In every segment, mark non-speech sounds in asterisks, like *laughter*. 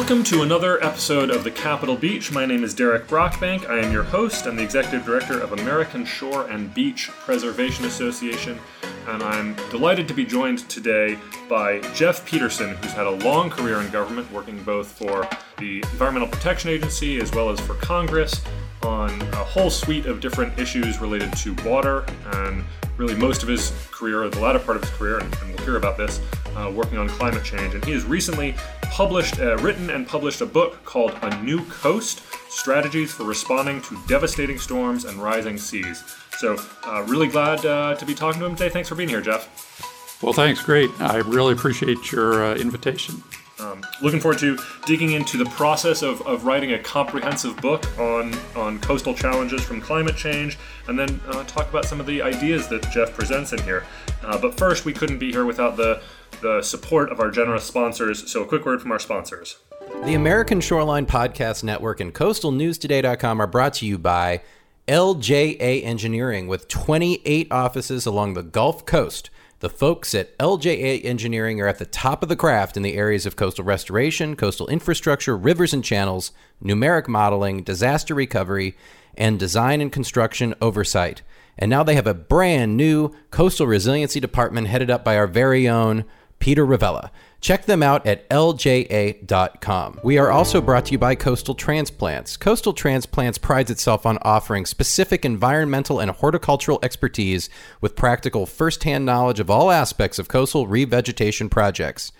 Welcome to another episode of the Capitol Beach. My name is Derek Brockbank. I am your host and the executive director of American Shore and Beach Preservation Association, and I'm delighted to be joined today by Jeff Peterson, who's had a long career in government, working both for the Environmental Protection Agency as well as for Congress on a whole suite of different issues related to water and really most of his career, the latter part of his career, and, and we'll hear about this, uh, working on climate change. And he has recently published, uh, written and published a book called A New Coast Strategies for Responding to Devastating Storms and Rising Seas. So, uh, really glad uh, to be talking to him today. Thanks for being here, Jeff. Well, thanks. Great. I really appreciate your uh, invitation. Um, looking forward to digging into the process of, of writing a comprehensive book on, on coastal challenges from climate change, and then uh, talk about some of the ideas that Jeff presents in here. Uh, but first, we couldn't be here without the, the support of our generous sponsors, so a quick word from our sponsors. The American Shoreline Podcast Network and CoastalNewsToday.com are brought to you by LJA Engineering with 28 offices along the Gulf Coast. The folks at LJA Engineering are at the top of the craft in the areas of coastal restoration, coastal infrastructure, rivers and channels, numeric modeling, disaster recovery, and design and construction oversight. And now they have a brand new coastal resiliency department headed up by our very own Peter Ravella. Check them out at lja.com. We are also brought to you by Coastal Transplants. Coastal Transplants prides itself on offering specific environmental and horticultural expertise with practical firsthand knowledge of all aspects of coastal revegetation projects.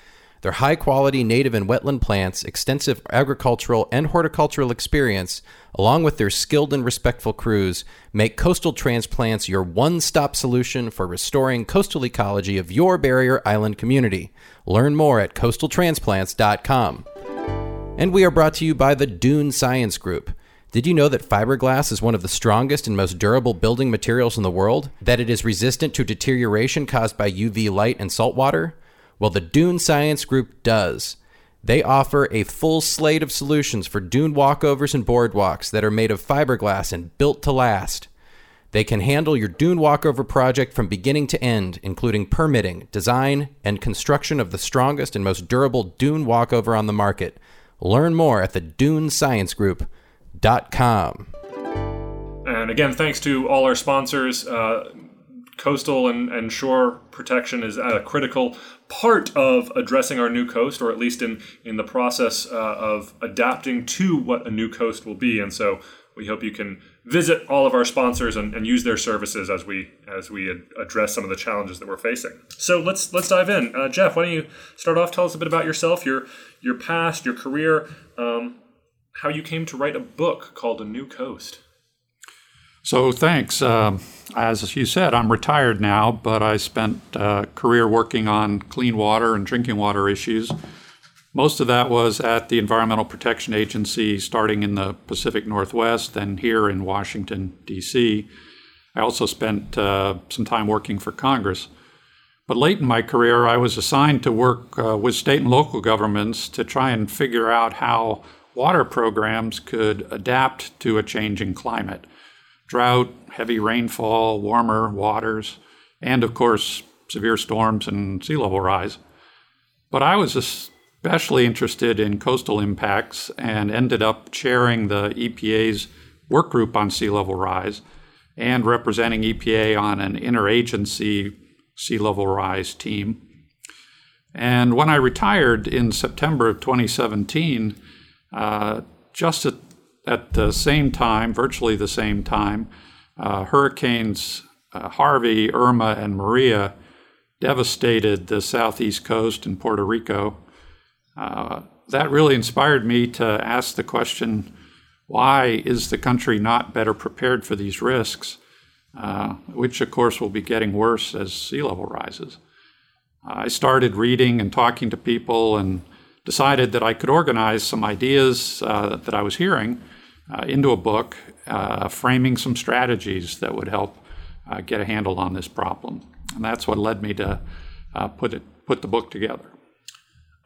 Their high quality native and wetland plants, extensive agricultural and horticultural experience, along with their skilled and respectful crews, make coastal transplants your one stop solution for restoring coastal ecology of your barrier island community. Learn more at coastaltransplants.com. And we are brought to you by the Dune Science Group. Did you know that fiberglass is one of the strongest and most durable building materials in the world? That it is resistant to deterioration caused by UV light and salt water? Well, the Dune Science Group does. They offer a full slate of solutions for dune walkovers and boardwalks that are made of fiberglass and built to last. They can handle your dune walkover project from beginning to end, including permitting, design, and construction of the strongest and most durable dune walkover on the market. Learn more at the dunesciencegroup.com. And again, thanks to all our sponsors. Uh, coastal and, and shore protection is a critical part of addressing our new coast, or at least in, in the process uh, of adapting to what a new coast will be. And so we hope you can visit all of our sponsors and, and use their services as we as we ad- address some of the challenges that we're facing. So let's let's dive in. Uh, Jeff, why don't you start off? Tell us a bit about yourself, your your past, your career, um, how you came to write a book called A New Coast. So, thanks. Uh, as you said, I'm retired now, but I spent a uh, career working on clean water and drinking water issues. Most of that was at the Environmental Protection Agency, starting in the Pacific Northwest, then here in Washington, D.C. I also spent uh, some time working for Congress. But late in my career, I was assigned to work uh, with state and local governments to try and figure out how water programs could adapt to a changing climate drought, heavy rainfall, warmer waters, and of course, severe storms and sea level rise. But I was especially interested in coastal impacts and ended up chairing the EPA's work group on sea level rise and representing EPA on an interagency sea level rise team. And when I retired in September of 2017, uh, just at at the same time, virtually the same time, uh, hurricanes uh, Harvey, Irma, and Maria devastated the southeast coast and Puerto Rico. Uh, that really inspired me to ask the question why is the country not better prepared for these risks, uh, which of course will be getting worse as sea level rises? I started reading and talking to people and decided that I could organize some ideas uh, that I was hearing uh, into a book, uh, framing some strategies that would help uh, get a handle on this problem. And that's what led me to uh, put it put the book together.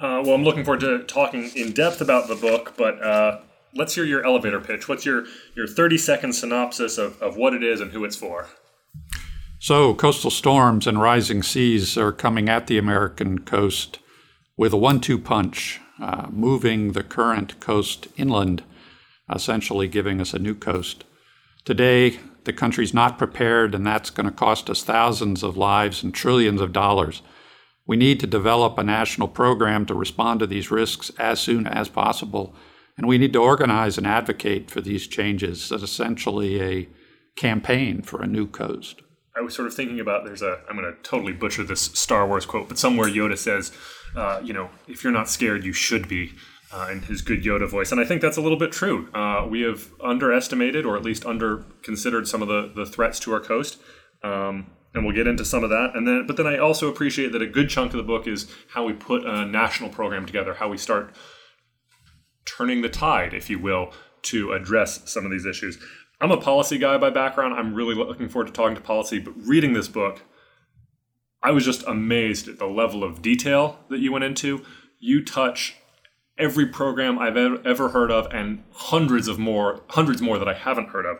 Uh, well, I'm looking forward to talking in depth about the book, but uh, let's hear your elevator pitch. What's your, your 30 second synopsis of, of what it is and who it's for? So, coastal storms and rising seas are coming at the American coast with a one two punch. uh, moving the current coast inland, essentially giving us a new coast. Today, the country's not prepared, and that's going to cost us thousands of lives and trillions of dollars. We need to develop a national program to respond to these risks as soon as possible, and we need to organize and advocate for these changes as essentially a campaign for a new coast. I was sort of thinking about there's a I'm going to totally butcher this Star Wars quote, but somewhere Yoda says, uh, you know, if you're not scared, you should be. Uh, in his good Yoda voice, and I think that's a little bit true. Uh, we have underestimated, or at least under considered, some of the the threats to our coast, um, and we'll get into some of that. And then, but then I also appreciate that a good chunk of the book is how we put a national program together, how we start turning the tide, if you will, to address some of these issues. I'm a policy guy by background. I'm really looking forward to talking to policy, but reading this book, I was just amazed at the level of detail that you went into. You touch every program I've ever heard of and hundreds of more, hundreds more that I haven't heard of.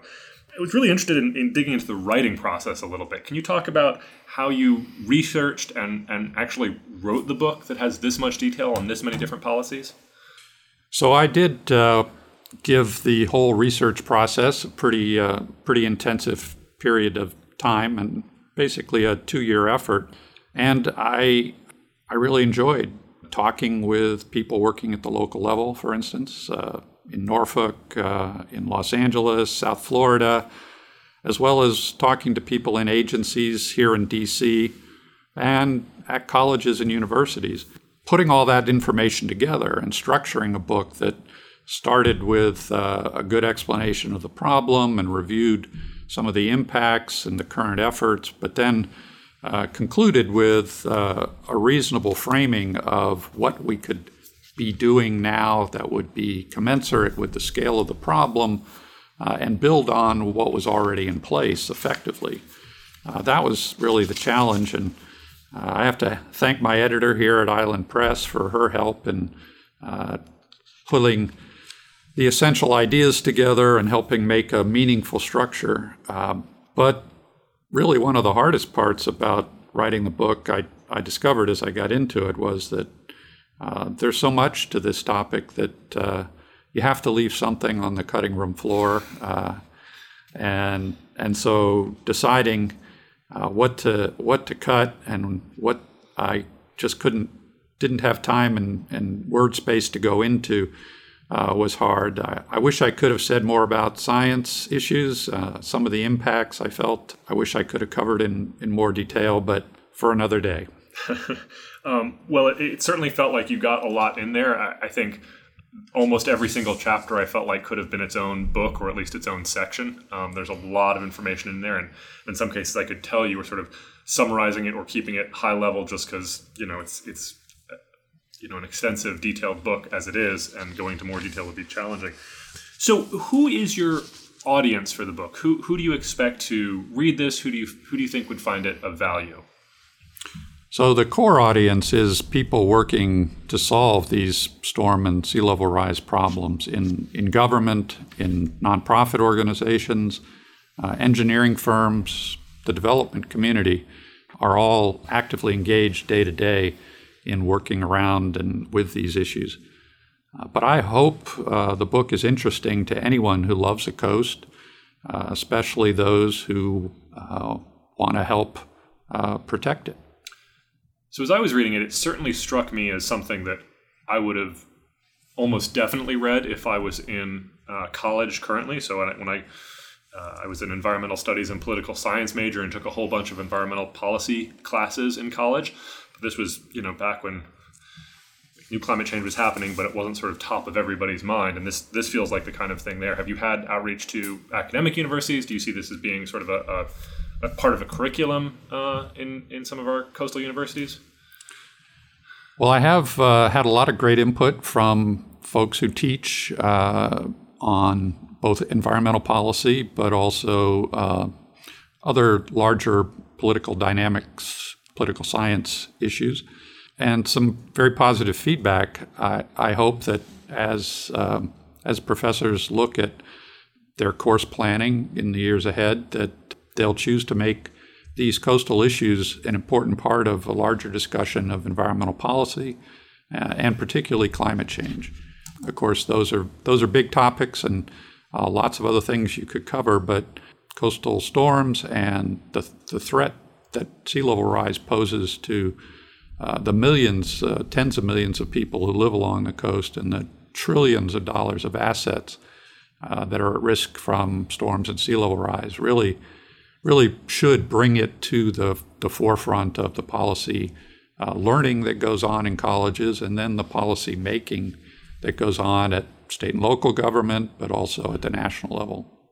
I was really interested in, in, digging into the writing process a little bit. Can you talk about how you researched and, and actually wrote the book that has this much detail on this many different policies? So I did uh, give the whole research process a pretty uh, pretty intensive period of time and basically a two year effort. And I I really enjoyed talking with people working at the local level, for instance, uh, in Norfolk, uh, in Los Angeles, South Florida, as well as talking to people in agencies here in DC and at colleges and universities. Putting all that information together and structuring a book that started with uh, a good explanation of the problem and reviewed some of the impacts and the current efforts, but then uh, concluded with uh, a reasonable framing of what we could be doing now that would be commensurate with the scale of the problem uh, and build on what was already in place effectively. Uh, that was really the challenge, and uh, I have to thank my editor here at Island Press for her help in pulling the essential ideas together and helping make a meaningful structure. Um, but really, one of the hardest parts about writing the book, I, I discovered as I got into it, was that uh, there's so much to this topic that uh, you have to leave something on the cutting room floor. Uh, and, and so deciding uh, what, to, what to cut and what I just couldn't, didn't have time and, and word space to go into uh, was hard. I, I, wish I could have said more about science issues, uh, some of the impacts I felt. I wish I could have covered in, in more detail, but for another day. *laughs* um, well, it, it, certainly felt like you got a lot in there. I, I, think almost every single chapter I felt like could have been its own book or at least its own section. Um, there's a lot of information in there, and in some cases, I could tell you were sort of summarizing it or keeping it high level just because you know it's it's you know an extensive, detailed book as it is, and going into more detail would be challenging. So, who is your audience for the book? Who who do you expect to read this? Who do you who do you think would find it of value? So the core audience is people working to solve these storm and sea level rise problems in, in government, in nonprofit organizations, uh, engineering firms, the development community are all actively engaged day to day in working around and with these issues. Uh, but I hope uh, the book is interesting to anyone who loves the coast, uh, especially those who uh, want to help uh, protect it. So, as I was reading it, it certainly struck me as something that I would have almost definitely read if I was in uh, college currently. So, when I, when I uh, I was an environmental studies and political science major and took a whole bunch of environmental policy classes in college this was you know back when new climate change was happening, but it wasn't sort of top of everybody's mind. And this this feels like the kind of thing there. Have you had outreach to academic universities? Do you see this as being sort of a, a, a part of a curriculum uh, in in some of our coastal universities? Well, I have uh, had a lot of great input from folks who teach uh, on both environmental policy, but also uh, other larger political dynamics political science issues, and some very positive feedback. I, I hope that as um, as professors look at their course planning in the years ahead, that they'll choose to make these coastal issues an important part of a larger discussion of environmental policy uh, and particularly climate change. Of course, those are those are big topics and uh, lots of other things you could cover, but coastal storms and the, the threat that sea level rise poses to uh, the millions, uh, tens of millions of people who live along the coast and the trillions of dollars of assets uh, that are at risk from storms and sea level rise really, really should bring it to the, the forefront of the policy uh, learning that goes on in colleges and then the policy making that goes on at state and local government, but also at the national level.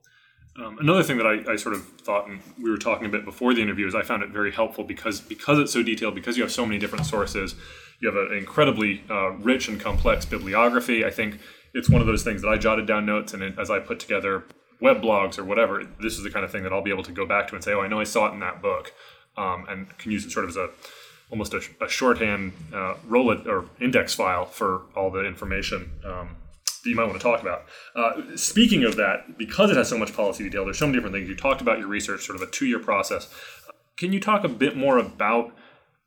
Um, another thing that I, I, sort of thought, and we were talking a bit before the interview, is I found it very helpful because because it's so detailed, because you have so many different sources, you have an incredibly uh, rich and complex bibliography. I think it's one of those things that I jotted down notes, and it, as I put together web blogs or whatever, this is the kind of thing that I'll be able to go back to and say, oh, I know I saw it in that book, um, and can use it sort of as a almost a, a shorthand uh, roll or index file for all the information um, that you might want to talk about. Uh, speaking of that, because it has so much policy detail, there's so many different things. You talked about your research, sort of a two year process. Can you talk a bit more about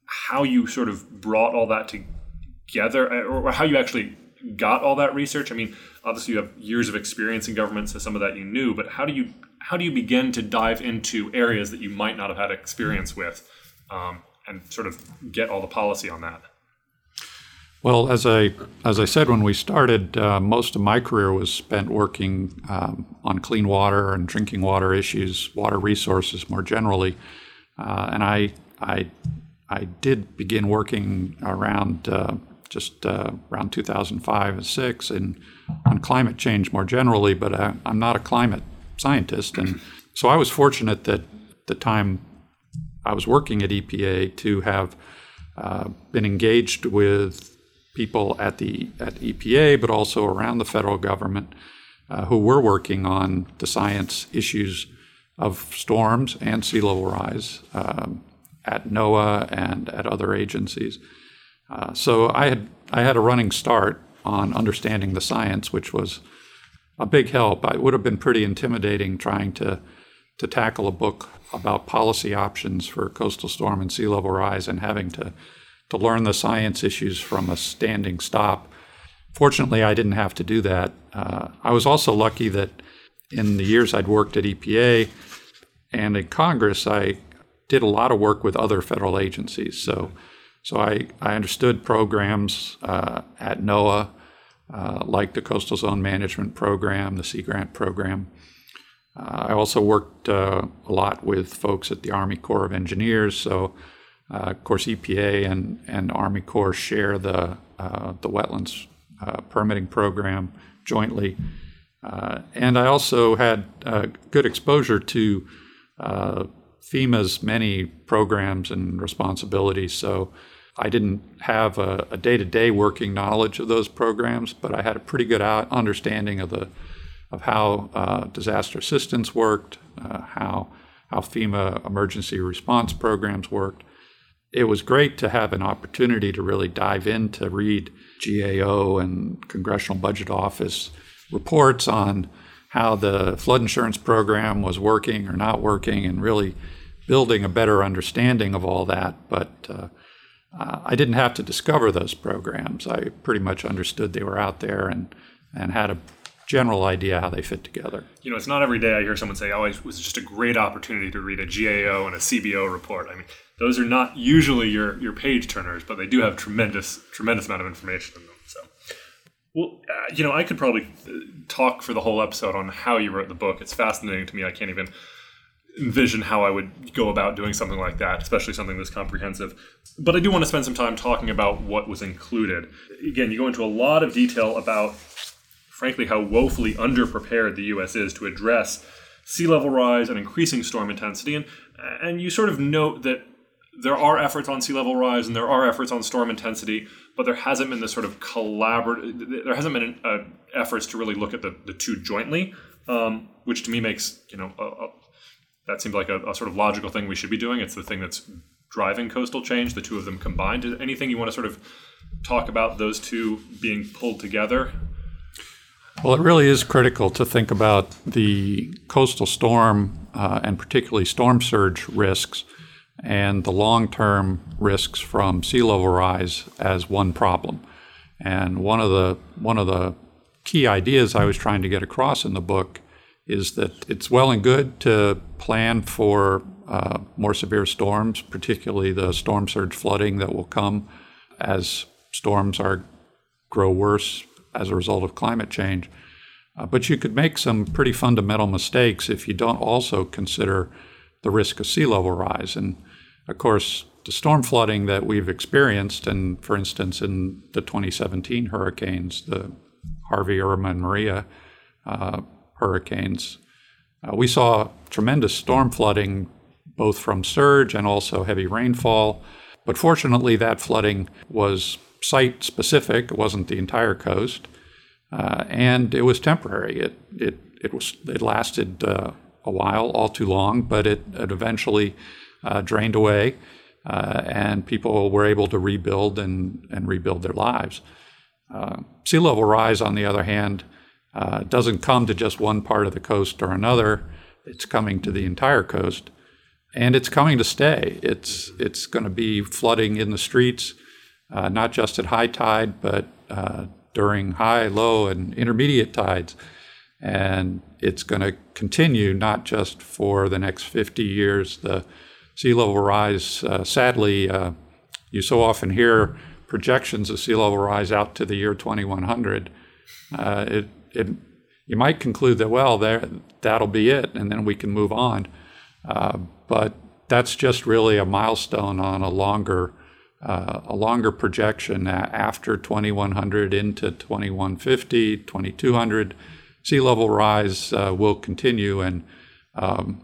how you sort of brought all that together, uh, or how you actually got all that research? I mean, obviously you have years of experience in government, so some of that you knew, but how do you how do you begin to dive into areas that you might not have had experience with, um, and sort of get all the policy on that? Well, as I as I said when we started, uh, most of my career was spent working um, on clean water and drinking water issues, water resources more generally, uh, and I I I did begin working around uh, just uh, around 2005 and six and on climate change more generally. But I, I'm not a climate scientist, and so I was fortunate that the time I was working at EPA to have uh, been engaged with people at the at EPA, but also around the federal government, uh, who were working on the science issues of storms and sea level rise um, at NOAA and at other agencies. Uh, so I had I had a running start on understanding the science, which was a big help. It would have been pretty intimidating trying to to tackle a book about policy options for coastal storm and sea level rise and having to to learn the science issues from a standing stop. Fortunately, I didn't have to do that. Uh, I was also lucky that in the years I'd worked at EPA and in Congress, I did a lot of work with other federal agencies. So, so I, I understood programs uh, at NOAA, uh, like the Coastal Zone Management Program, the Sea Grant Program. Uh, I also worked uh, a lot with folks at the Army Corps of Engineers. So uh, of course, EPA and, and Army Corps share the, uh, the wetlands uh, permitting program jointly. Uh, and I also had uh, good exposure to uh, FEMA's many programs and responsibilities. So I didn't have a day to day working knowledge of those programs, but I had a pretty good understanding of, the, of how disaster assistance worked, how, how FEMA emergency response programs worked it was great to have an opportunity to really dive in to read GAO and Congressional Budget Office reports on how the flood insurance program was working or not working and really building a better understanding of all that. But uh, I didn't have to discover those programs. I pretty much understood they were out there and, and had a general idea how they fit together. You know, it's not every day I hear someone say, "Oh, it was just a great opportunity to read a GAO and a CBO report." I mean, those are not usually your your page turners, but they do have tremendous tremendous amount of information in them. So, well, uh, you know, I could probably uh, talk for the whole episode on how you wrote the book. It's fascinating to me. I can't even envision how I would go about doing something like that, especially something this comprehensive. But I do want to spend some time talking about what was included. Again, you go into a lot of detail about, frankly, how woefully underprepared the U.S. is to address sea level rise and increasing storm intensity, and and you sort of note that there are efforts on sea level rise and there are efforts on storm intensity, but there hasn't been this sort of collaborative. There hasn't been uh, efforts to really look at the, the two jointly, um, which to me makes you know a, a, that seems like a, a, sort of logical thing we should be doing. It's the thing that's driving coastal change. The two of them combined. Anything you want to sort of talk about those two being pulled together? Well, it really is critical to think about the coastal storm uh, and particularly storm surge risks and the long term risks from sea level rise as one problem. And one of the one of the key ideas I was trying to get across in the book is that it's well and good to plan for uh, more severe storms, particularly the storm surge flooding that will come as storms are grow worse as a result of climate change. Uh, but you could make some pretty fundamental mistakes if you don't also consider the risk of sea level rise. And of course, the storm flooding that we've experienced, and for instance, in the 2017 hurricanes, the Harvey, Irma, and Maria uh, hurricanes, uh, we saw tremendous storm flooding both from surge and also heavy rainfall. But fortunately, that flooding was site specific, it wasn't the entire coast, uh, and it was temporary. It, it, it, was, it lasted uh, a while, all too long, but it, it eventually uh, drained away. Uh, and people were able to rebuild and, and rebuild their lives. Uh, sea level rise, on the other hand, doesn't come to just one part of the coast or another. It's coming to the entire coast, and it's coming to stay. It's it's going to be flooding in the streets, uh, not just at high tide, but uh, during high, low, and intermediate tides. And it's going to continue not just for the next 50 years. The sea level rise, uh, sadly, uh, you so often hear projections of sea level rise out to the year 2100. Uh, it, it, you might conclude that, well, there, that'll be it, and then we can move on. Uh, but that's just really a milestone on a longer, uh, a longer projection after 2100 into 2150, 2200. Sea level rise uh, will continue and um,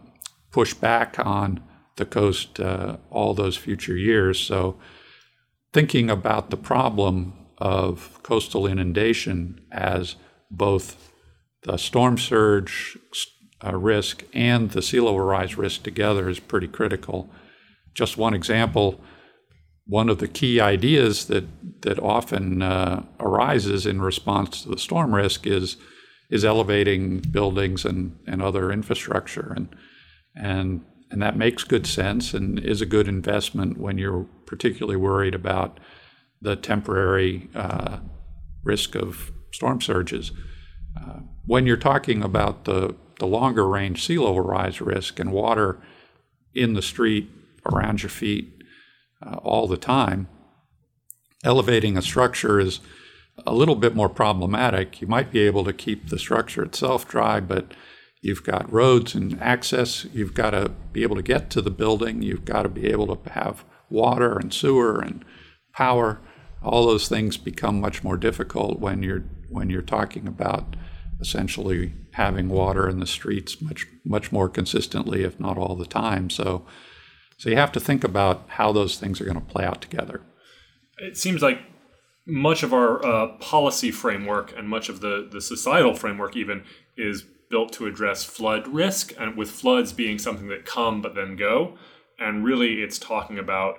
push back on the coast uh, all those future years. So, thinking about the problem of coastal inundation as both the storm surge uh, risk and the sea level rise risk together is pretty critical. Just one example one of the key ideas that, that often uh, arises in response to the storm risk is, is elevating buildings and, and other infrastructure. And, and and that makes good sense and is a good investment when you're particularly worried about the temporary uh, risk of storm surges. Uh, when you're talking about the, the longer range sea level rise risk and water in the street around your feet uh, all the time, elevating a structure is a little bit more problematic. You might be able to keep the structure itself dry, but You've got roads and access. You've got to be able to get to the building. You've got to be able to have water and sewer and power. All those things become much more difficult when you're when you're talking about essentially having water in the streets much much more consistently, if not all the time. So, so you have to think about how those things are going to play out together. It seems like much of our uh, policy framework and much of the the societal framework even is built to address flood risk, and with floods being something that come but then go. And really, it's talking about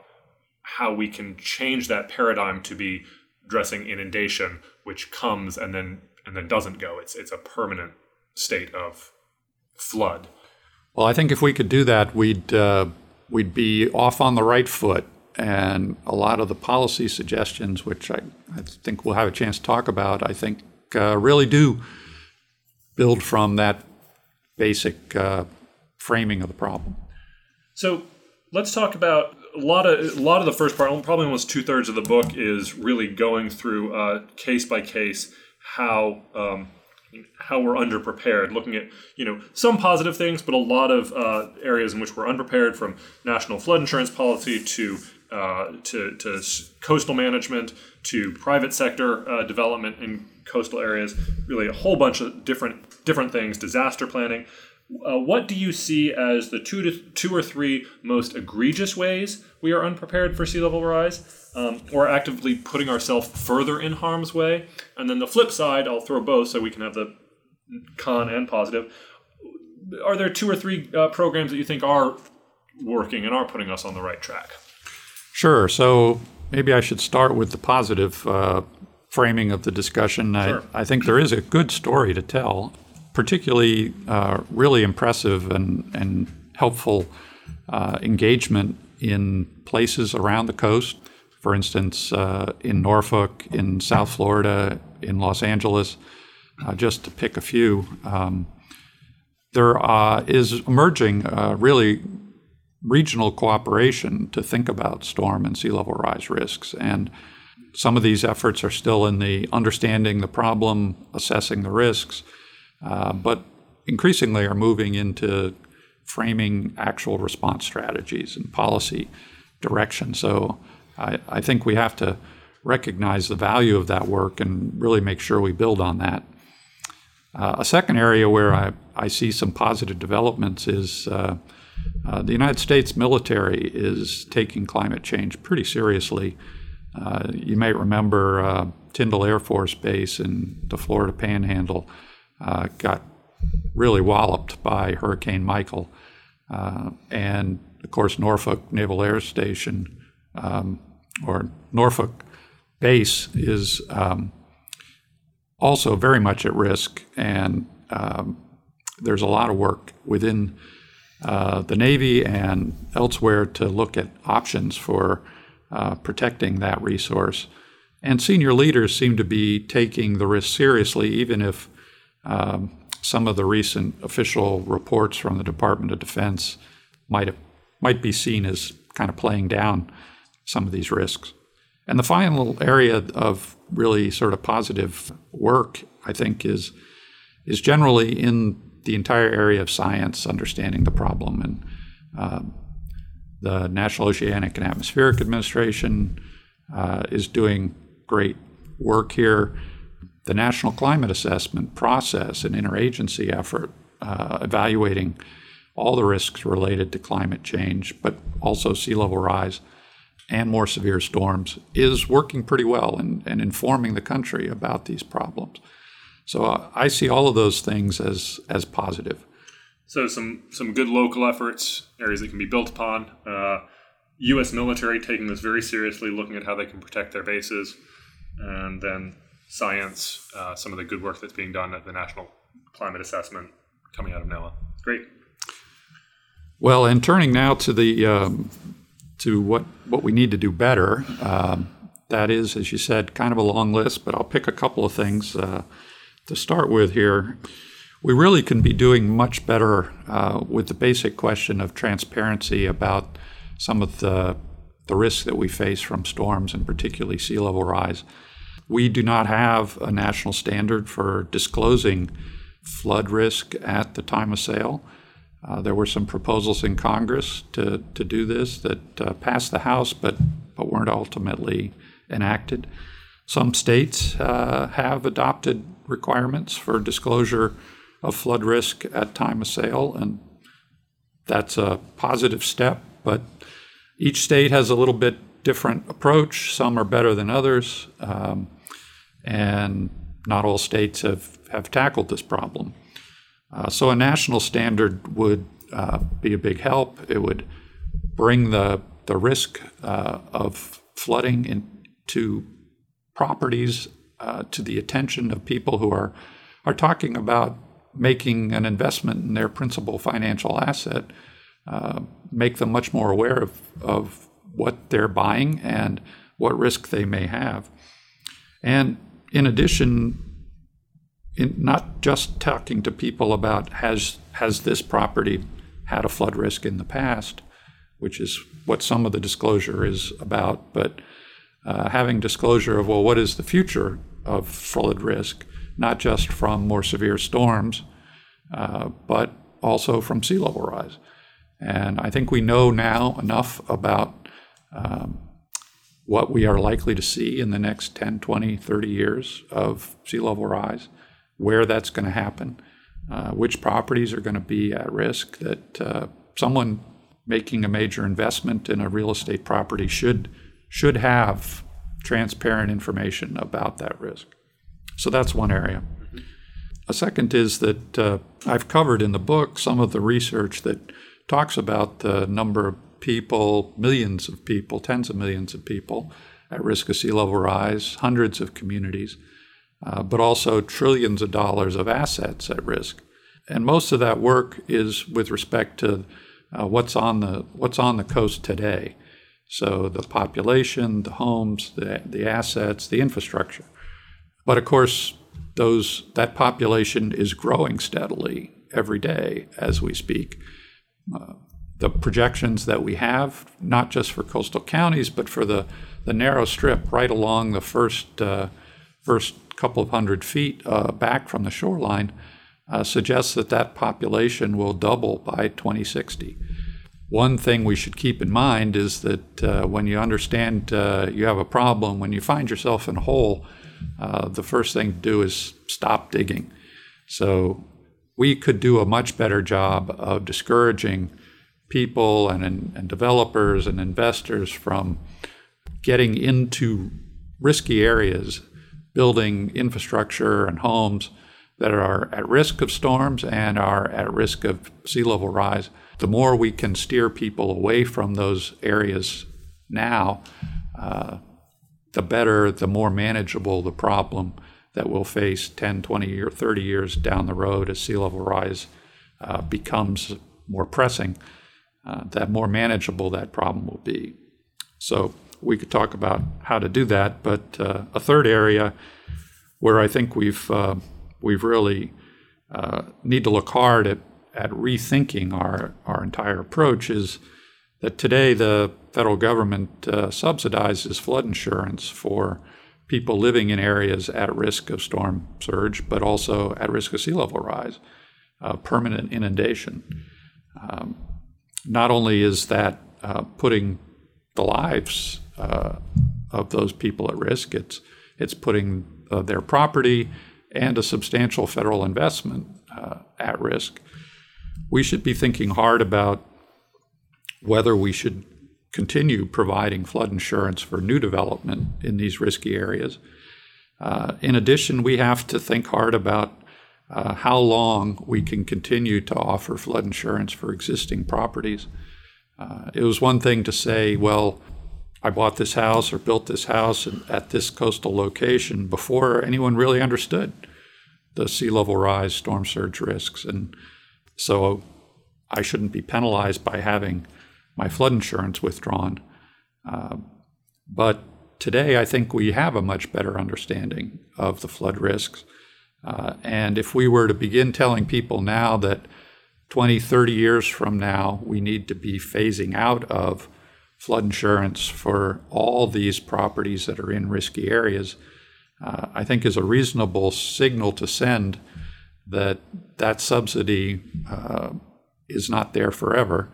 how we can change that paradigm to be addressing inundation, which comes and then and then doesn't go. It's it's a permanent state of flood. Well, I think if we could do that, we'd uh, we'd be off on the right foot. And a lot of the policy suggestions, which I, I think we'll have a chance to talk about, I think uh, really do build from that basic uh, framing of the problem. So let's talk about a lot of a lot of the first part. Probably almost two thirds of the book is really going through uh, case by case how. Um, how we're underprepared, looking at you know some positive things, but a lot of uh, areas in which we're unprepared, from national flood insurance policy to uh, to, to coastal management to private sector uh, development in coastal areas, really a whole bunch of different different things, disaster planning. Uh, what do you see as the two to two or three most egregious ways we are unprepared for sea level rise, um, or actively putting ourselves further in harm's way? And then the flip side, I'll throw both so we can have the con and positive. Are there two or three uh, programs that you think are working and are putting us on the right track? Sure. So maybe I should start with the positive uh, framing of the discussion. Sure. I, I, think there is a good story to tell, particularly uh, really impressive and, and helpful uh, engagement in places around the coast. For instance, uh, in Norfolk, in South Florida, in Los Angeles, uh, just to pick a few, um, there uh, is emerging uh, really regional cooperation to think about storm and sea level rise risks. And some of these efforts are still in the understanding the problem, assessing the risks, uh, but increasingly are moving into framing actual response strategies and policy direction. So I, I think we have to recognize the value of that work and really make sure we build on that. Uh, a second area where I, I see some positive developments is uh, uh, the United States military is taking climate change pretty seriously. Uh, you may remember uh, Tyndall Air Force Base in the Florida Panhandle uh, got really walloped by Hurricane Michael. and of course, Norfolk Naval Air Station um, or Norfolk Base is um, also very much at risk, and um, there's a lot of work within uh, the Navy and elsewhere to look at options for uh, protecting that resource. And senior leaders seem to be taking the risk seriously, even if um, some of the recent official reports from the Department of Defense might have, might be seen as kind of playing down some of these risks. And the final area of really sort of positive work, I think, is is generally in the entire area of science, understanding the problem. And uh, the National Oceanic and Atmospheric Administration uh, is doing great work here. The National Climate Assessment process, an interagency effort uh, evaluating all the risks related to climate change, but also sea level rise and more severe storms, is working pretty well and, and informing the country about these problems. So uh, I see all of those things as as positive. So some some good local efforts, areas that can be built upon. Uh, U.S. military taking this very seriously, looking at how they can protect their bases, and then science, uh, some of the good work that's being done at the National Climate Assessment coming out of NOAA. Great. Well, and turning now to the um, to what what we need to do better. Um, that is, as you said, kind of a long list, but I'll pick a couple of things. Uh, to start with here, we really can be doing much better uh, with the basic question of transparency about some of the, the risks that we face from storms and particularly sea level rise. We do not have a national standard for disclosing flood risk at the time of sale. Uh, there were some proposals in Congress to, to do this that uh, passed the House but, but weren't ultimately enacted. Some states uh, have adopted requirements for disclosure of flood risk at time of sale, and that's a positive step. But each state has a little bit different approach. Some are better than others, um, and not all states have, have tackled this problem. Uh, so a national standard would uh, be a big help. It would bring the the risk uh, of flooding into properties uh, to the attention of people who are are talking about making an investment in their principal financial asset, uh, make them much more aware of, of what they're buying and what risk they may have. And in addition, in not just talking to people about has has this property had a flood risk in the past, which is what some of the disclosure is about, but uh, having disclosure of, well, what is the future of flood risk, not just from more severe storms, uh, but also from sea level rise. And I think we know now enough about um, what we are likely to see in the next 10, 20, 30 years of sea level rise, where that's going to happen, uh, which properties are going to be at risk, that uh, someone making a major investment in a real estate property should should have transparent information about that risk. So that's one area. A second is that uh, I've covered in the book some of the research that talks about the number of people, millions of people, tens of millions of people at risk of sea level rise, hundreds of communities, uh, but also trillions of dollars of assets at risk. And most of that work is with respect to uh, what's on the what's on the coast today. So the population, the homes, the, the assets, the infrastructure. But of course, those that population is growing steadily every day as we speak. Uh, the projections that we have, not just for coastal counties, but for the, the narrow strip right along the first uh, first couple of hundred feet uh, back from the shoreline, uh, suggests that that population will double by 2060. One thing we should keep in mind is that uh, when you understand uh, you have a problem, when you find yourself in a hole, uh, the first thing to do is stop digging. So we could do a much better job of discouraging people and, and developers and investors from getting into risky areas, building infrastructure and homes that are at risk of storms and are at risk of sea level rise. The more we can steer people away from those areas now, uh, the better, the more manageable the problem that we'll face 10, 20, or 30 years down the road as sea level rise uh, becomes more pressing, uh, that more manageable that problem will be. So we could talk about how to do that, but uh, a third area where I think we've uh, we've really uh, need to look hard at at rethinking our our entire approach is that today the federal government uh, subsidizes flood insurance for people living in areas at risk of storm surge, but also at risk of sea level rise, uh, permanent inundation. Um, not only is that uh, putting the lives uh, of those people at risk, it's it's putting uh, their property and a substantial federal investment uh, at risk. We should be thinking hard about whether we should continue providing flood insurance for new development in these risky areas. Uh, in addition, we have to think hard about uh, how long we can continue to offer flood insurance for existing properties. Uh, it was one thing to say, well, I bought this house or built this house at this coastal location before anyone really understood the sea level rise, storm surge risks. And so I shouldn't be penalized by having my flood insurance withdrawn. Uh, but today, I think we have a much better understanding of the flood risks. Uh, and if we were to begin telling people now that 20, 30 years from now, we need to be phasing out of flood insurance for all these properties that are in risky areas, uh, I think is a reasonable signal to send that that subsidy uh, is not there forever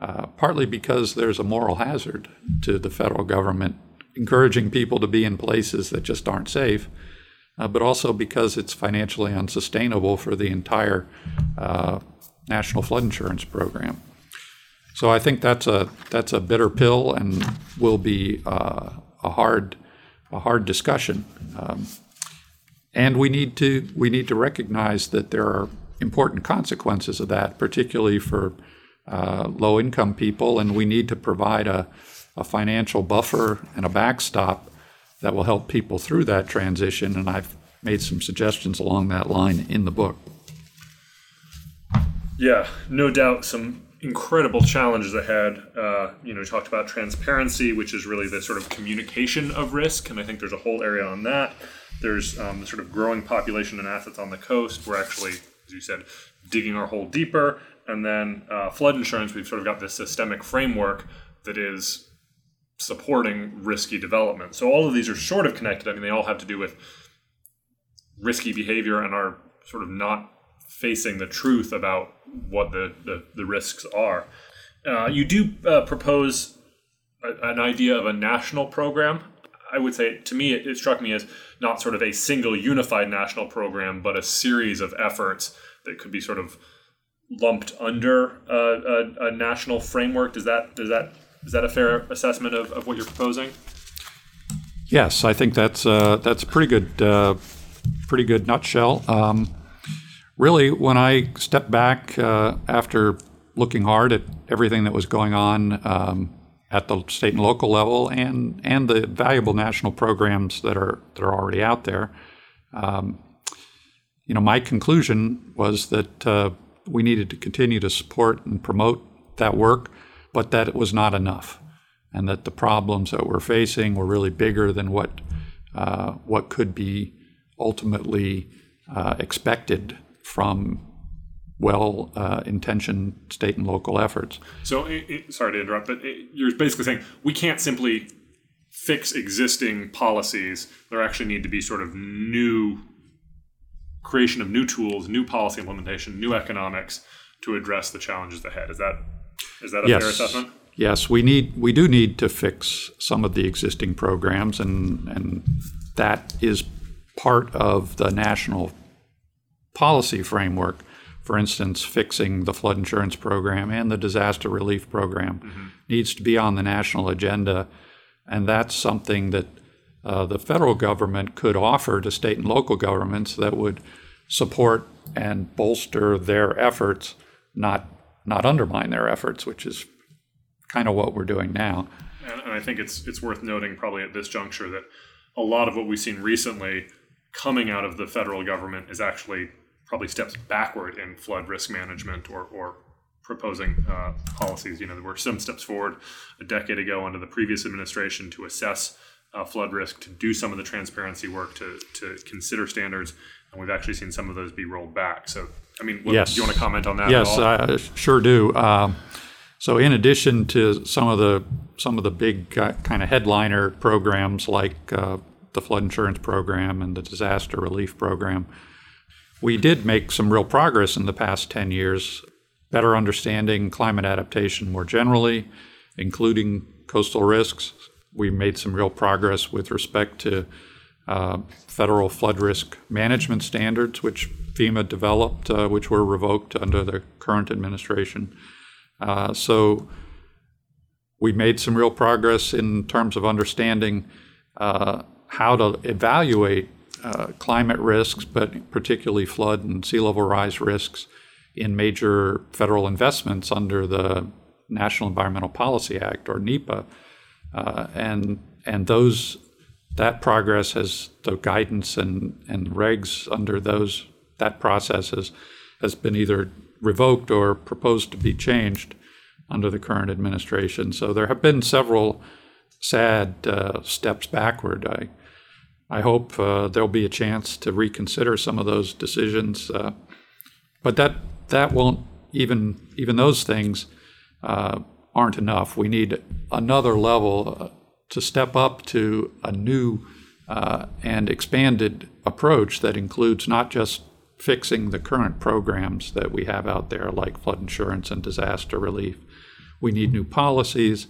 uh, partly because there's a moral hazard to the federal government encouraging people to be in places that just aren't safe, uh, but also because it's financially unsustainable for the entire uh, national flood insurance program. So I think that's a that's a bitter pill and will be uh, a hard a hard discussion. Um, and we need to we need to recognize that there are important consequences of that, particularly for uh, low income people, and we need to provide a, a financial buffer and a backstop that will help people through that transition. And I've made some suggestions along that line in the book. Yeah, no doubt some incredible challenges ahead. Uh, you know, we talked about transparency, which is really the sort of communication of risk, and I think there's a whole area on that. There's um, the sort of growing population and assets on the coast. We're actually, as you said, digging our hole deeper. And then uh, flood insurance, we've sort of got this systemic framework that is supporting risky development. So all of these are sort of connected. I mean, they all have to do with risky behavior and are sort of not facing the truth about what the, the, the risks are. Uh, you do uh, propose a, an idea of a national program. I would say, to me, it, it struck me as not sort of a single unified national program, but a series of efforts that could be sort of lumped under a, a, national framework. Does that does that is that a fair assessment of, of what you're proposing? Yes, I think that's uh, that's a pretty good uh, pretty good nutshell. Um, really, when I stepped back uh, after looking hard at everything that was going on um, at the state and local level, and and the valuable national programs that are that are already out there. Um, you know, my conclusion was that uh, we needed to continue to support and promote that work, but that it was not enough. and that the problems that we're facing were really bigger than what uh, what could be ultimately uh, expected from well uh, intentioned state and local efforts. So, it, it, sorry to interrupt, but it, you're basically saying we can't simply fix existing policies. There actually need to be sort of new creation of new tools, new policy implementation, new economics to address the challenges ahead. Is that is that a yes. fair assessment? Yes, we need we do need to fix some of the existing programs, and and that is part of the national policy framework. For instance, fixing the flood insurance program and the disaster relief program mm-hmm. needs to be on the national agenda, and that's something that uh, the federal government could offer to state and local governments that would support and bolster their efforts, not not undermine their efforts, which is kind of what we're doing now. And, and I think it's it's worth noting probably at this juncture that a lot of what we've seen recently coming out of the federal government is actually probably steps backward in flood risk management or, or proposing uh, policies. You know, there were some steps forward a decade ago under the previous administration to assess uh, flood risk, to do some of the transparency work, to, to consider standards, and we've actually seen some of those be rolled back. So, I mean, what, yes. do you want to comment on that? Yes, I sure do. Um, so, in addition to some of the some of the big uh, kind of headliner programs like uh, the flood insurance program and the disaster relief program, we did make some real progress in the past 10 years, better understanding climate adaptation more generally, including coastal risks. We made some real progress with respect to uh, federal flood risk management standards, which FEMA developed, uh, which were revoked under the current administration. Uh, so we made some real progress in terms of understanding uh, how to evaluate uh, climate risks, but particularly flood and sea level rise risks in major federal investments under the National Environmental Policy Act or NEPA, uh, and and those that progress has the guidance and and regs under those that process has, has been either revoked or proposed to be changed under the current administration. So there have been several sad uh, steps backward. I, I hope uh, there'll be a chance to reconsider some of those decisions, uh, but that that won't even even those things uh, aren't enough. We need another level to step up to a new uh, and expanded approach that includes not just fixing the current programs that we have out there, like flood insurance and disaster relief. We need new policies.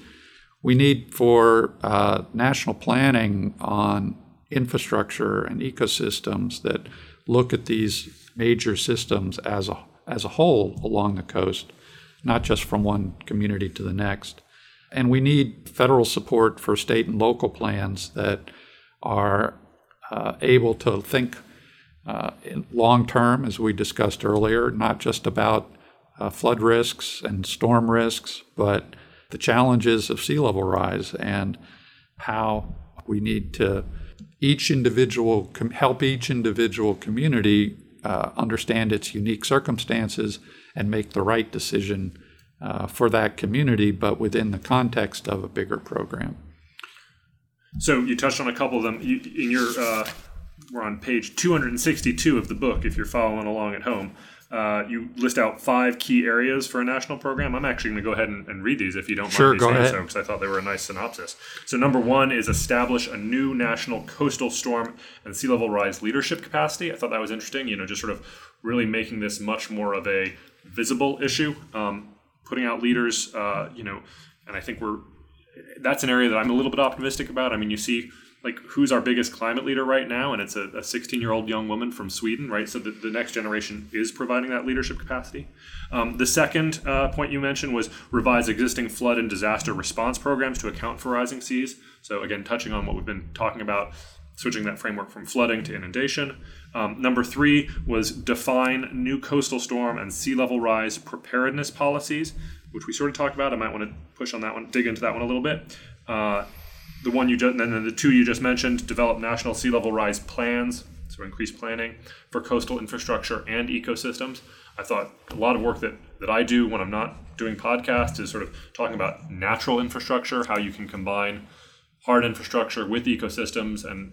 We need for uh, national planning on infrastructure and ecosystems that look at these major systems as a, as a whole along the coast, not just from one community to the next. And we need federal support for state and local plans that are uh, able to think uh, long term, as we discussed earlier, not just about uh, flood risks and storm risks, but the challenges of sea level rise and how we need to each individual help each individual community uh, understand its unique circumstances and make the right decision uh, for that community, but within the context of a bigger program. So you touched on a couple of them you, in your. Uh, we're on page 262 of the book. If you're following along at home, uh, you list out five key areas for a national program. I'm actually going to go ahead and, and, read these if you don't sure, mind me saying so, because I thought they were a nice synopsis. So, number one is establish a new national coastal storm and sea level rise leadership capacity. I thought that was interesting. You know, just sort of really making this much more of a visible issue, um, putting out leaders. Uh, you know, and I think we're that's an area that I'm a little bit optimistic about. I mean, you see like who's our biggest climate leader right now? And it's a 16 year old young woman from sweden right? So the, the next generation is providing that leadership capacity. Um, the second uh, point you mentioned was revise existing flood and disaster response programs to account for rising seas. So again touching on what we've been talking about switching that framework from flooding to inundation. Um, number three was define new coastal storm and sea level rise preparedness policies which we sort of talked about. I might want to push on that one dig into that one a little bit. Uh, the one you just, and then the two you just mentioned, develop national sea level rise plans. so increased planning for coastal infrastructure and ecosystems. I thought a lot of work that, that I do when I'm not doing podcasts is sort of talking about natural infrastructure, how you can combine hard infrastructure with ecosystems and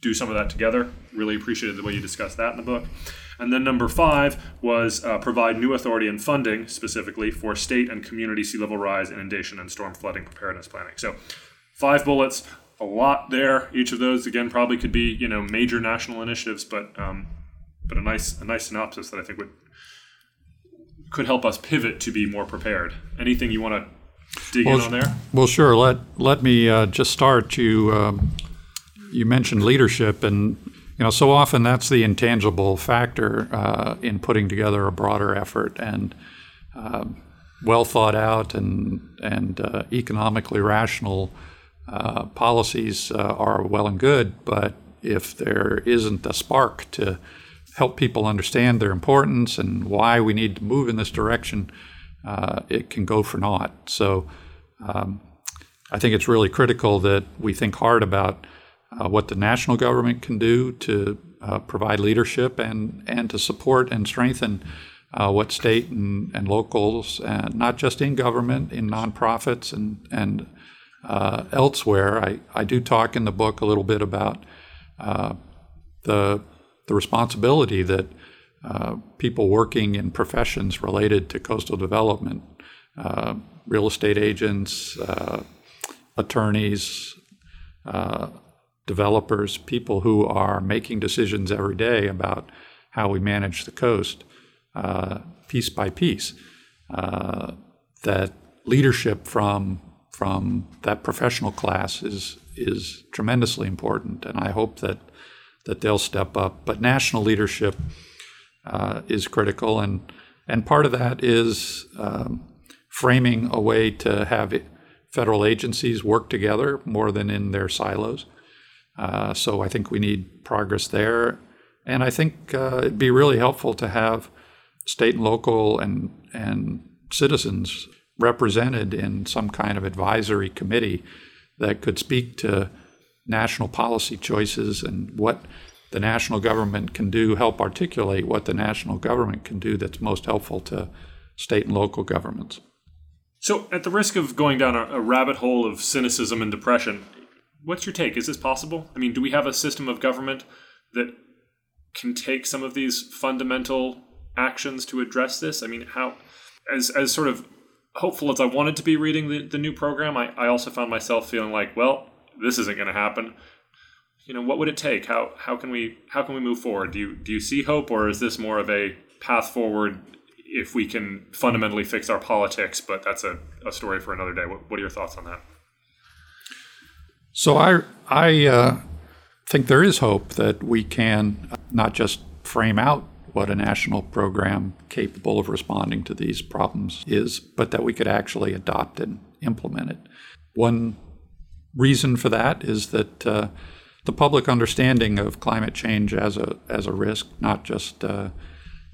do some of that together. Really appreciated the way you discussed that in the book. And then number five was uh, provide new authority and funding specifically for state and community sea level rise, inundation, and storm flooding preparedness planning. So, five bullets, a lot there. Each of those, again, probably could be you know major national initiatives, but um, but a nice a nice synopsis that I think would could help us pivot to be more prepared. Anything you want to dig well, in on there? Well, sure. Let let me uh, just start. You um, you mentioned leadership, and you know, so often that's the intangible factor uh, in putting together a broader effort and uh, well thought out and and uh, economically rational uh, policies uh, are well and good, but if there isn't a spark to help people understand their importance and why we need to move in this direction, uh, it can go for naught. So. Um, I think it's really critical that we think hard about uh, what the national government can do to uh, provide leadership and, and to support and strengthen what state and, and locals, not just in government, in nonprofits and, and uh, elsewhere. I, I do talk in the book a little bit about uh, the, the responsibility that uh, people working in professions related to coastal development, real estate agents, attorneys, developers, people who are making decisions every day about how we manage the coast, uh, piece by piece. Uh, that leadership from from that professional class is is tremendously important, and I hope that that they'll step up. But national leadership uh, is critical, and and part of that is um, framing a way to have federal agencies work together more than in their silos. Uh, so I think we need progress there. And I think uh, it'd be really helpful to have state and local and, and citizens represented in some kind of advisory committee that could speak to national policy choices and what the national government can do, help articulate what the national government can do that's most helpful to state and local governments. So, at the risk of going down a, rabbit hole of cynicism and depression, what's your take? Is this possible? I mean, do we have a system of government that can take some of these fundamental actions to address this? I mean, how, as as sort of hopeful as I wanted to be reading the, the new program, I, I also found myself feeling like, well, this isn't going to happen. You know, what would it take? How how can we how can we move forward? Do you do you see hope, or is this more of a path forward if we can fundamentally fix our politics? But that's a, a story for another day. What, what are your thoughts on that? So I I uh, think there is hope that we can not just frame out what a national program capable of responding to these problems is, but that we could actually adopt and implement it. One reason for that is that uh, the public understanding of climate change as a as a risk, not just uh,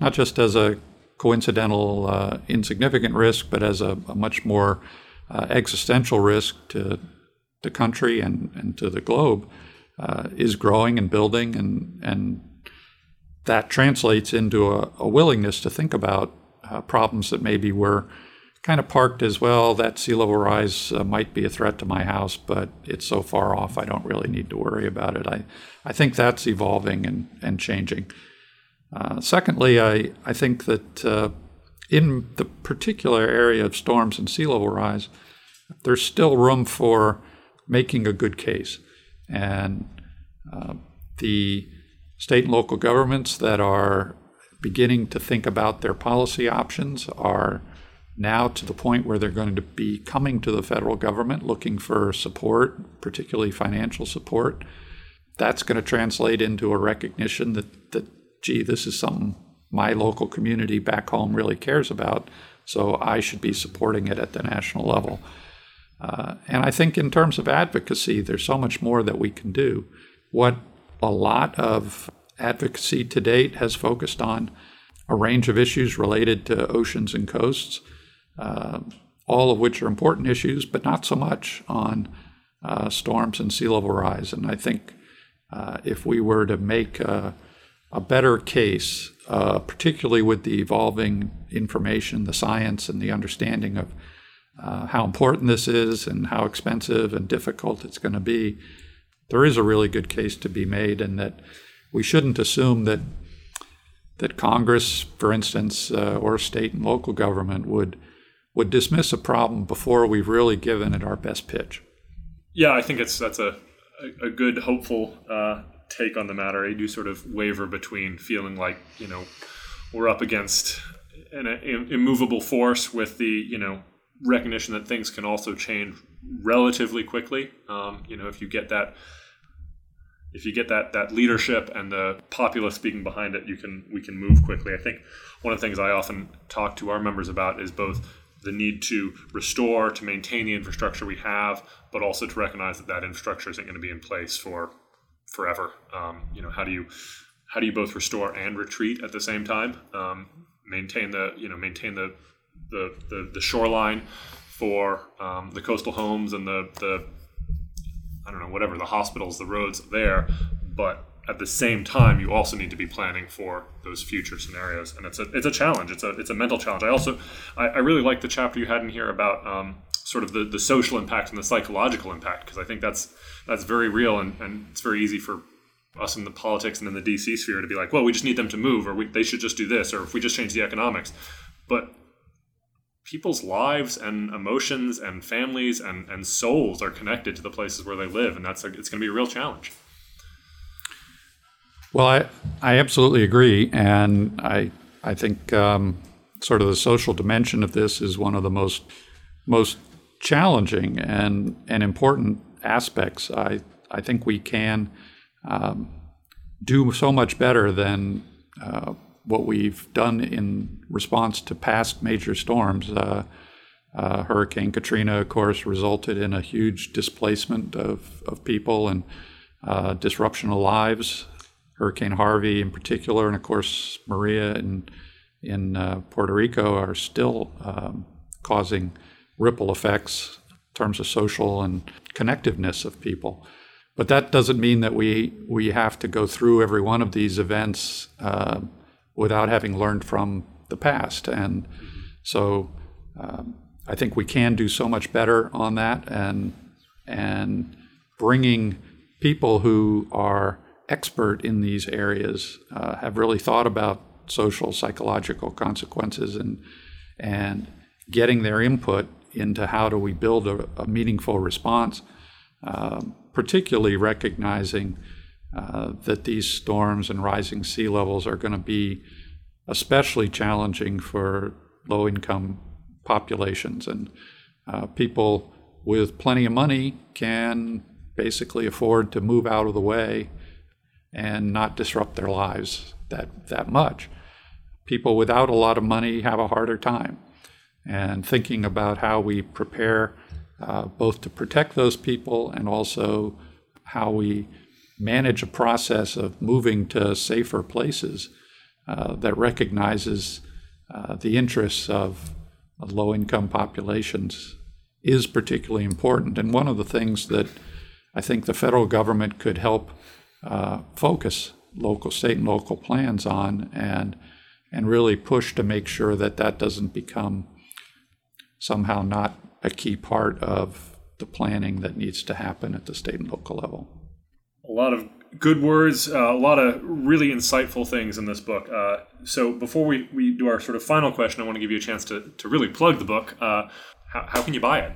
not just as a coincidental, uh, insignificant risk, but as a, a much more uh, existential risk to the country and, and to the globe uh, is growing and building, and, and that translates into a, a willingness to think about uh, problems that maybe were kind of parked as well. That sea level rise uh, might be a threat to my house, but it's so far off, I don't really need to worry about it. I, I think that's evolving and, and changing. Uh, secondly, I, I think that uh, in the particular area of storms and sea level rise, there's still room for making a good case. And uh, the state and local governments that are beginning to think about their policy options are now to the point where they're going to be coming to the federal government looking for support, particularly financial support. That's going to translate into a recognition that, that gee, this is something my local community back home really cares about, so I should be supporting it at the national level. Uh, and I think in terms of advocacy, there's so much more that we can do. What a lot of advocacy to date has focused on a range of issues related to oceans and coasts, uh, all of which are important issues, but not so much on uh, storms and sea level rise. And I think uh, if we were to make a, a better case, uh, particularly with the evolving information, the science, and the understanding of uh, how important this is and how expensive and difficult it's going to be, there is a really good case to be made, and that we shouldn't assume that that Congress, for instance, uh, or state and local government would would dismiss a problem before we've really given it our best pitch. Yeah, I think it's that's a a, good hopeful uh, take on the matter. I do sort of waver between feeling like you know we're up against an, an immovable force with the you know recognition that things can also change relatively quickly. Um, you know, if you get that if you get that that leadership and the populace speaking behind it, you can we can move quickly. I think one of the things I often talk to our members about is both the need to restore to maintain the infrastructure we have, but also to recognize that that infrastructure isn't going to be in place for forever. Um, you know, how do you how do you both restore and retreat at the same time? Um, maintain the you know maintain the the, the, the shoreline for um, the coastal homes and the, the I don't know whatever the hospitals, the roads there, but at the same time, you also need to be planning for those future scenarios, and it's a it's a challenge. It's a it's a mental challenge. I also I, I really like the chapter you had in here about um, sort of the, the social impact and the psychological impact because I think that's that's very real and, and it's very easy for us in the politics and in the DC sphere to be like, well, we just need them to move, or we, they should just do this, or if we just change the economics, but people's lives and emotions and families and, and souls are connected to the places where they live, and that's a, it's going to be a real challenge. Well, I, I absolutely agree. And I, I think um, sort of the social dimension of this is one of the most, most challenging and, and important aspects. I, I think we can um, do so much better than uh, what we've done in response to past major storms. Uh, uh, Hurricane Katrina, of course, resulted in a huge displacement of, of people and uh, disruption of lives. Hurricane Harvey, in particular, and of course Maria in in uh, Puerto Rico, are still um, causing ripple effects in terms of social and connectiveness of people. But that doesn't mean that we we have to go through every one of these events uh, without having learned from the past. And so um, I think we can do so much better on that, and and bringing people who are expert in these areas uh, have really thought about social psychological consequences and and getting their input into how do we build a, a meaningful response, um, particularly recognizing uh, that these storms and rising sea levels are going to be especially challenging for low income populations and uh, people with plenty of money can basically afford to move out of the way and not disrupt their lives that, that much. People without a lot of money have a harder time. And thinking about how we prepare uh, both to protect those people and also how we manage a process of moving to safer places uh, that recognizes uh, the interests of, low income populations is particularly important. And one of the things that I think the federal government could help uh, focus local, state, and local plans on, and and really push to make sure that that doesn't become somehow not a key part of the planning that needs to happen at the state and local level. A lot of good words, uh, a lot of really insightful things in this book. Uh, so before we, we do our sort of final question, I want to give you a chance to, to really plug the book. Uh, how, how can you buy it?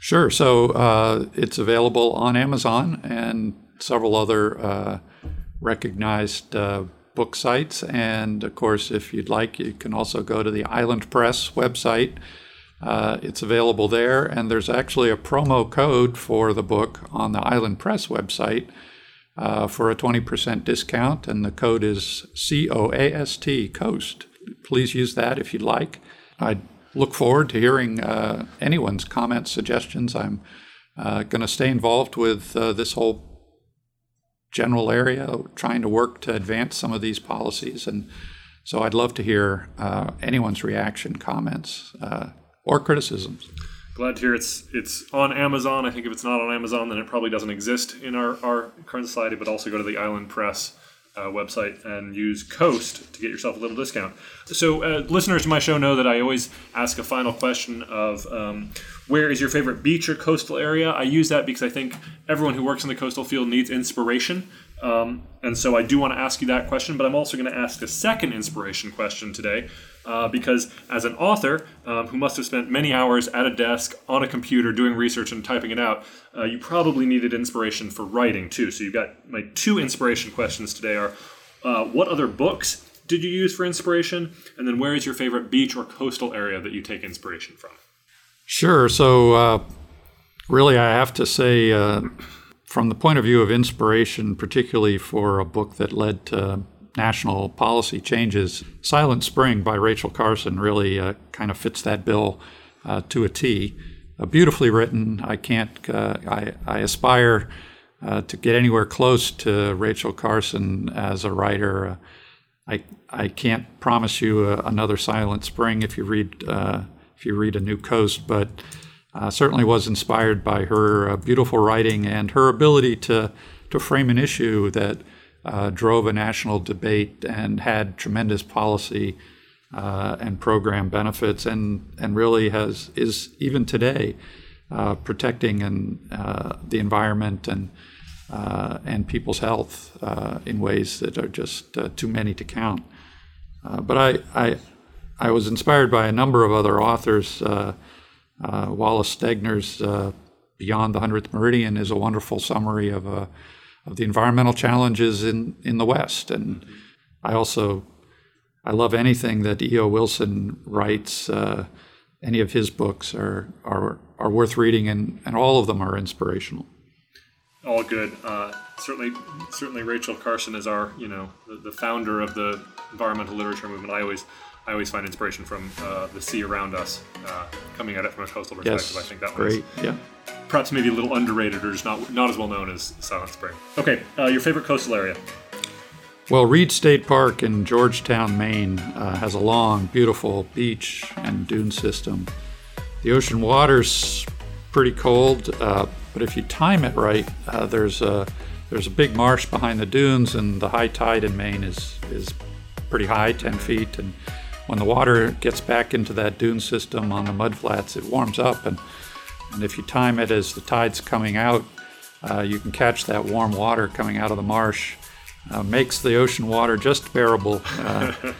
Sure. So uh, it's available on Amazon and several other uh, recognized uh, book sites. And of course, if you'd like, you can also go to the Island Press website. Uh, it's available there, and there's actually a promo code for the book on the Island Press website uh, for a 20% discount, and the code is COAST, COAST. Please use that if you'd like. I look forward to hearing uh, anyone's comments, suggestions. I'm uh, going to stay involved with uh, this whole general area, trying to work to advance some of these policies. And so I'd love to hear anyone's reaction, comments, or criticisms. Glad to hear it's it's on Amazon. I think if it's not on Amazon, then it probably doesn't exist in our, our current society. But also go to the Island Press uh, website and use Coast to get yourself a little discount. So, uh, listeners to my show know that I always ask a final question of um, where is your favorite beach or coastal area? I use that because I think everyone who works in the coastal field needs inspiration. Um, and so I do want to ask you that question, but I'm also going to ask a second inspiration question today. Uh, because as an author um, who must have spent many hours at a desk on a computer doing research and typing it out, uh, you probably needed inspiration for writing too. So you've got my two inspiration questions today are uh, what other books did you use for inspiration? And then where is your favorite beach or coastal area that you take inspiration from? Sure. So, uh, really, I have to say, uh, from the point of view of inspiration, particularly for a book that led to national policy changes, Silent Spring by Rachel Carson really uh, kind of fits that bill uh, to a T. Uh, beautifully written. I can't, uh, I, I aspire to get anywhere close to Rachel Carson as a writer. I, I can't promise you another Silent Spring if you read if you read A New Coast, but uh, certainly was inspired by her uh, beautiful writing and her ability to, to frame an issue that uh, drove a national debate and had tremendous policy uh, and program benefits, and, and really has is even today uh, protecting and, uh, the environment and and people's health in ways that are just too many to count. but I, I I was inspired by a number of other authors. Uh, uh, Wallace Stegner's uh, Beyond the Hundredth Meridian is a wonderful summary of, uh, of the environmental challenges in, in the West. And I also I love anything that E.O. Wilson writes. Uh, any of his books are, are, are worth reading, and, and all of them are inspirational. All good. Uh, certainly, certainly, Rachel Carson is our, you know, the, the founder of the environmental literature movement. I always I always find inspiration from uh, the sea around us, uh, coming at it from a coastal perspective. Yes, I think that great. yeah. Perhaps maybe a little underrated or just not not as well known as Silent Spring. Okay, uh, your favorite coastal area? Well, Reid State Park in Georgetown, Maine, uh, has a long, beautiful beach and dune system. The ocean water's pretty cold, uh, but if you time it right, uh, there's a there's a big marsh behind the dunes, and the high tide in Maine is is pretty high, 10 feet, and when the water gets back into that dune system on the mudflats, it warms up. And, and if you time it as the tide's coming out, uh, you can catch that warm water coming out of the marsh. Uh, makes the ocean water just bearable. Uh, *laughs*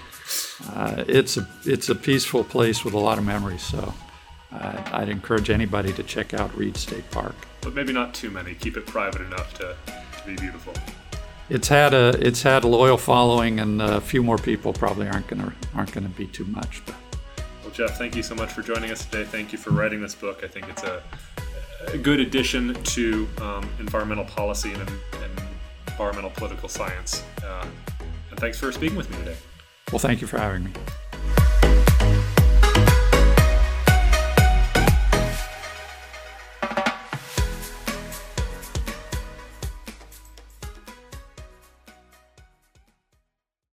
uh it's a it's a peaceful place with a lot of memories. So uh, I'd encourage anybody to check out Reid State Park. But maybe not too many. Keep it private enough to, to be beautiful it's had a it's had a loyal following, and a few more people probably aren't gonna aren't gonna be too much. But well, Jeff, thank you so much for joining us today. Thank you for writing this book. I think it's a, a good addition to um, environmental policy and, and, environmental political science. Uh, and thanks for speaking with me today. Well, thank you for having me.